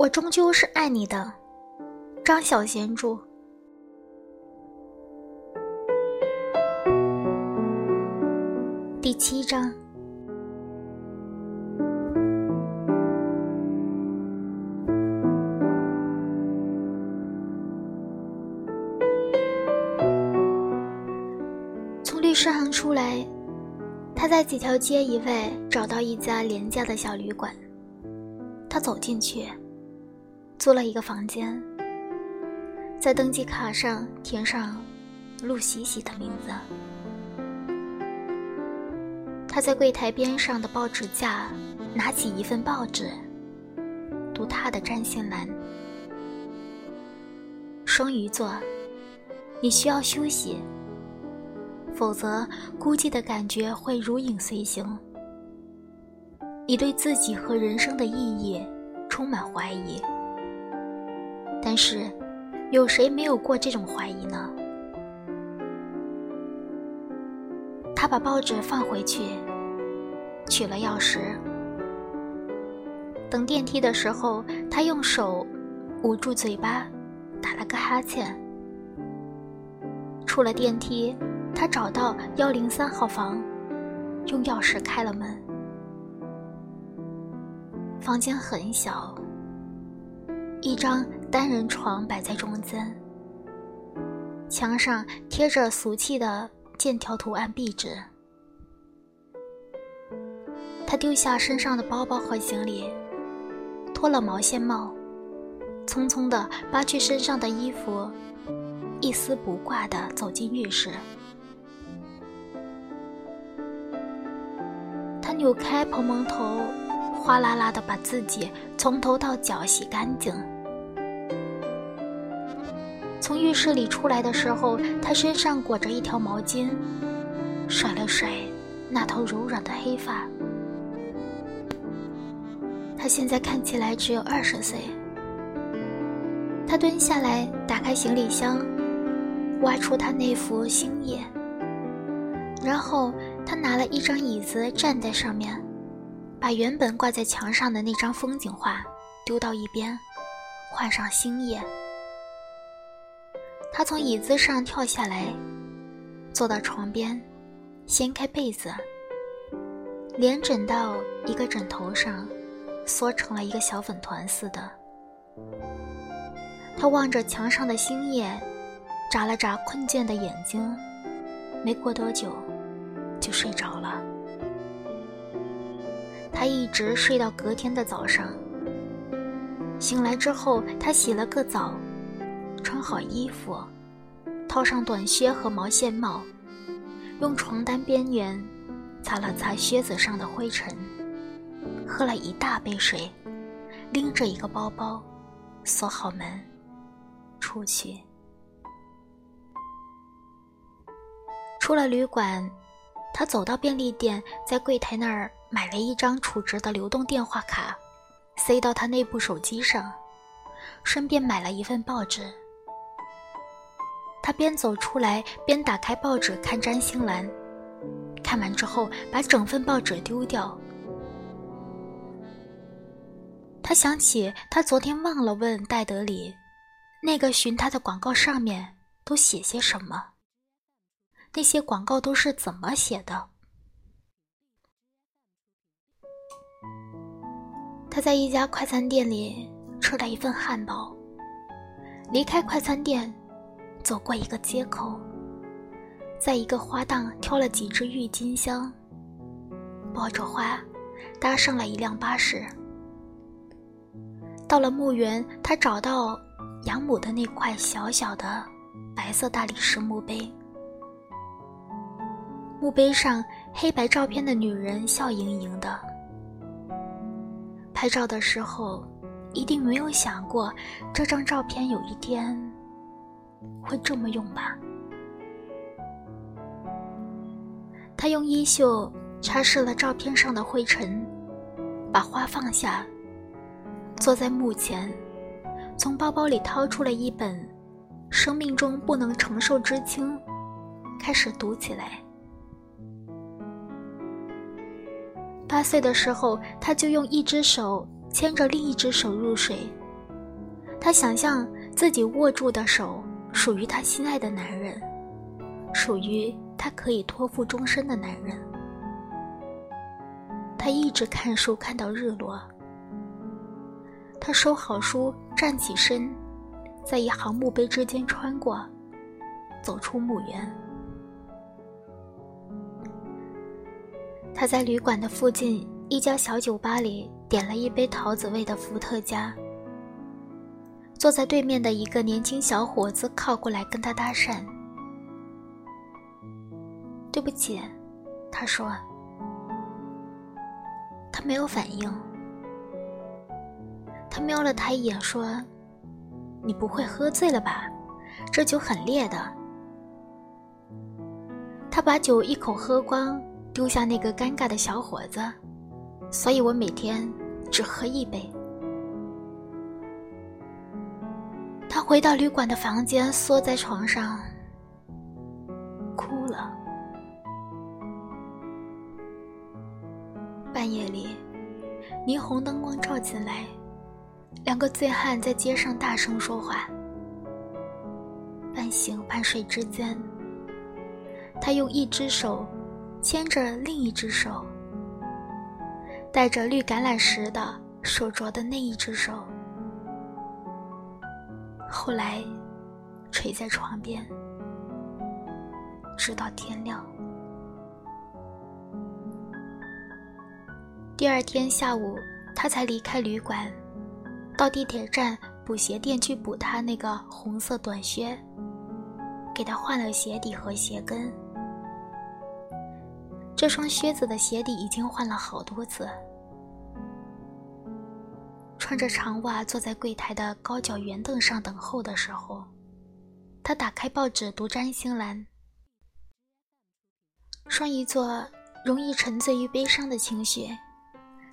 我终究是爱你的，张小娴著。第七章。从律师行出来，他在几条街以外找到一家廉价的小旅馆。他走进去，租了一个房间，在登记卡上填上陆喜喜的名字。他在柜台边上的报纸架拿起一份报纸，读他的占星栏。双鱼座，你需要休息，否则孤寂的感觉会如影随形。你对自己和人生的意义充满怀疑，但是有谁没有过这种怀疑呢？他把报纸放回去，取了钥匙。等电梯的时候，他用手捂住嘴巴，打了个哈欠。出了电梯，他找到幺零三号房，用钥匙开了门。房间很小，一张单人床摆在中间，墙上贴着俗气的剑条图案壁纸。他丢下身上的包包和行李，脱了毛线帽，匆匆地扒去身上的衣服，一丝不挂地走进浴室。他扭开蓬蓬头。哗啦啦的把自己从头到脚洗干净。从浴室里出来的时候，他身上裹着一条毛巾，甩了甩那头柔软的黑发。他现在看起来只有二十岁。他蹲下来，打开行李箱，挖出他那副星夜，然后他拿了一张椅子站在上面。把原本挂在墙上的那张风景画丢到一边，换上星夜。他从椅子上跳下来，坐到床边，掀开被子，脸枕到一个枕头上，缩成了一个小粉团似的。他望着墙上的星夜，眨了眨困倦的眼睛，没过多久，就睡着了。他一直睡到隔天的早上。醒来之后，他洗了个澡，穿好衣服，套上短靴和毛线帽，用床单边缘擦了擦靴子上的灰尘，喝了一大杯水，拎着一个包包，锁好门，出去。出了旅馆，他走到便利店，在柜台那儿。买了一张储值的流动电话卡，塞到他那部手机上，顺便买了一份报纸。他边走出来边打开报纸看占星栏，看完之后把整份报纸丢掉。他想起他昨天忘了问戴德里，那个寻他的广告上面都写些什么，那些广告都是怎么写的。他在一家快餐店里吃了一份汉堡，离开快餐店，走过一个街口，在一个花档挑了几只郁金香，抱着花，搭上了一辆巴士。到了墓园，他找到养母的那块小小的白色大理石墓碑，墓碑上黑白照片的女人笑盈盈的。拍照的时候，一定没有想过这张照片有一天会这么用吧？他用衣袖擦拭了照片上的灰尘，把花放下，坐在墓前，从包包里掏出了一本《生命中不能承受之轻》，开始读起来。八岁的时候，他就用一只手牵着另一只手入水，他想象自己握住的手属于他心爱的男人，属于他可以托付终身的男人。他一直看书看到日落。他收好书，站起身，在一行墓碑之间穿过，走出墓园。他在旅馆的附近一家小酒吧里点了一杯桃子味的伏特加。坐在对面的一个年轻小伙子靠过来跟他搭讪。对不起，他说。他没有反应。他瞄了他一眼，说：“你不会喝醉了吧？这酒很烈的。”他把酒一口喝光，丢下那个尴尬的小伙子。所以我每天只喝一杯。他回到旅馆的房间，缩在床上，哭了。半夜里，霓虹灯光照进来。两个醉汉在街上大声说话，半醒半睡之间，他用一只手牵着另一只手，带着绿橄榄石的手镯的那一只手，后来垂在床边，直到天亮。第二天下午，他才离开旅馆。到地铁站补鞋店去补他那个红色短靴，给他换了鞋底和鞋跟。这双靴子的鞋底已经换了好多次。穿着长袜坐在柜台的高脚圆凳上等候的时候，他打开报纸读占星栏。双鱼座容易沉醉于悲伤的情绪，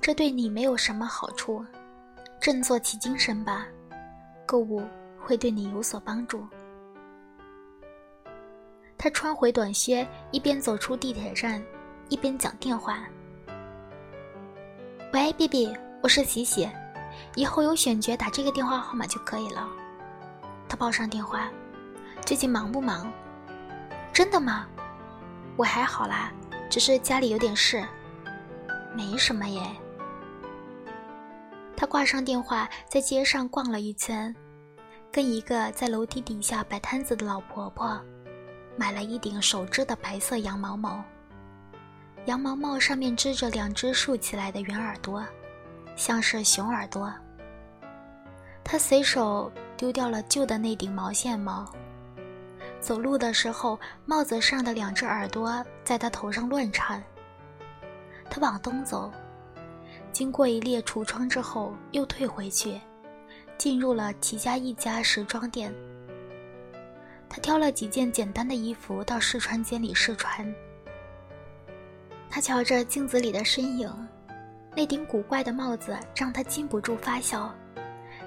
这对你没有什么好处。振作起精神吧，购物会对你有所帮助。他穿回短靴，一边走出地铁站，一边讲电话。喂，B B，我是喜喜，以后有选角打这个电话号码就可以了。他报上电话，最近忙不忙？真的吗？我还好啦，只是家里有点事，没什么耶。他挂上电话，在街上逛了一圈，跟一个在楼梯底下摆摊子的老婆婆买了一顶手织的白色羊毛帽。羊毛帽上面织着两只竖起来的圆耳朵，像是熊耳朵。他随手丢掉了旧的那顶毛线帽，走路的时候帽子上的两只耳朵在他头上乱颤。他往东走。经过一列橱窗之后，又退回去，进入了齐家一家时装店。他挑了几件简单的衣服到试穿间里试穿。他瞧着镜子里的身影，那顶古怪的帽子让他禁不住发笑。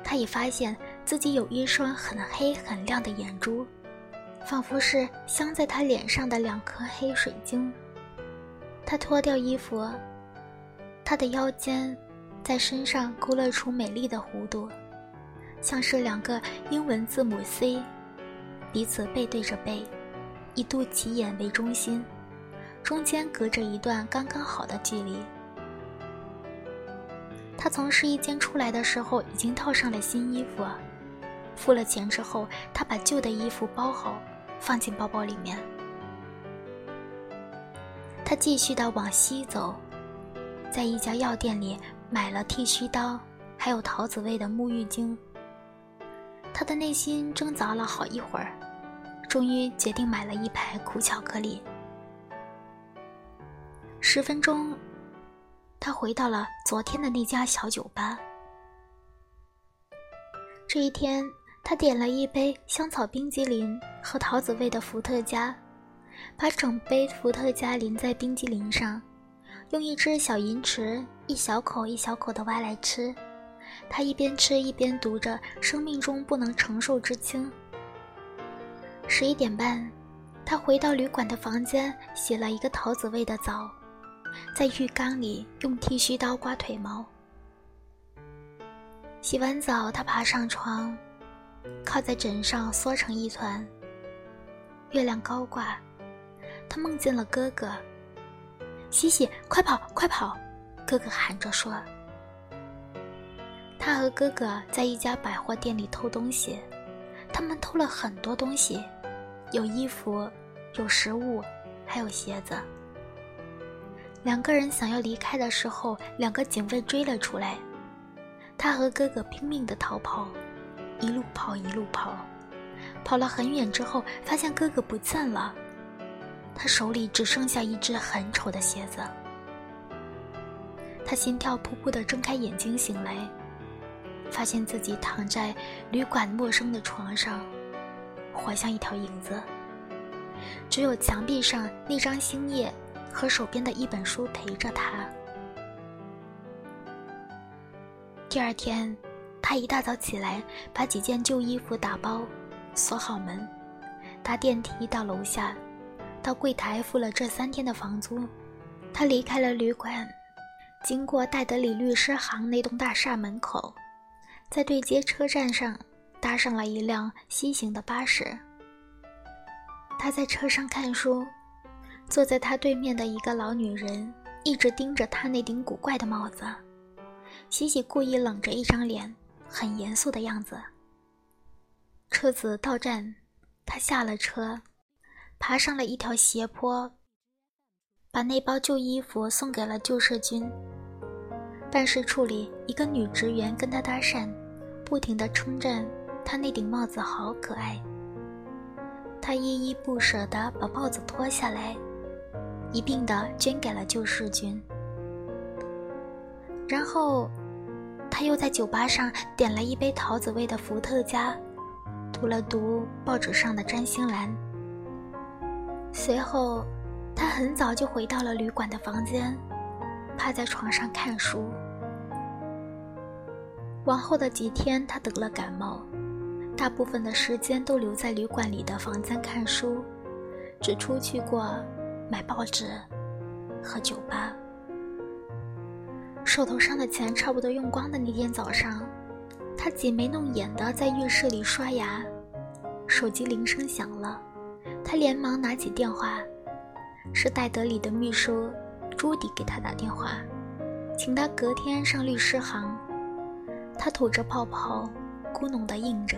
他也发现自己有一双很黑很亮的眼珠，仿佛是镶在他脸上的两颗黑水晶。他脱掉衣服。她的腰间，在身上勾勒出美丽的弧度，像是两个英文字母 C，彼此背对着背，以肚脐眼为中心，中间隔着一段刚刚好的距离。他从试衣间出来的时候，已经套上了新衣服，付了钱之后，他把旧的衣服包好，放进包包里面。他继续的往西走。在一家药店里买了剃须刀，还有桃子味的沐浴精。他的内心挣扎了好一会儿，终于决定买了一排苦巧克力。十分钟，他回到了昨天的那家小酒吧。这一天，他点了一杯香草冰激凌和桃子味的伏特加，把整杯伏特加淋在冰激凌上。用一只小银匙，一小口一小口的挖来吃。他一边吃一边读着《生命中不能承受之轻》。十一点半，他回到旅馆的房间，洗了一个桃子味的澡，在浴缸里用剃须刀刮腿毛。洗完澡，他爬上床，靠在枕上缩成一团。月亮高挂，他梦见了哥哥。西西，快跑，快跑！哥哥喊着说。他和哥哥在一家百货店里偷东西，他们偷了很多东西，有衣服，有食物，还有鞋子。两个人想要离开的时候，两个警卫追了出来。他和哥哥拼命的逃跑，一路跑一路跑，跑了很远之后，发现哥哥不见了。他手里只剩下一只很丑的鞋子。他心跳扑扑的睁开眼睛醒来，发现自己躺在旅馆陌生的床上，活像一条影子。只有墙壁上那张星夜和手边的一本书陪着他。第二天，他一大早起来，把几件旧衣服打包，锁好门，搭电梯到楼下，到柜台付了这三天的房租。他离开了旅馆，经过戴德里律师行那栋大厦门口，在对接车站上搭上了一辆西行的巴士。他在车上看书，坐在他对面的一个老女人一直盯着他那顶古怪的帽子。喜喜故意冷着一张脸，很严肃的样子。车子到站，他下了车，爬上了一条斜坡，把那包旧衣服送给了救世军。办事处里，一个女职员跟他搭讪，不停地称赞他那顶帽子好可爱。他依依不舍地把帽子脱下来，一并的捐给了救世军。然后，他又在酒吧上点了一杯桃子味的伏特加，读了读报纸上的占星栏。随后，他很早就回到了旅馆的房间，趴在床上看书。往后的几天，他得了感冒，大部分的时间都留在旅馆里的房间看书，只出去过买报纸和酒吧。手头上的钱差不多用光的那天早上，他挤眉弄眼的在浴室里刷牙，手机铃声响了，他连忙拿起电话，是戴德里的秘书朱迪给他打电话，请他隔天上律师行。他吐着泡泡，咕哝的应着。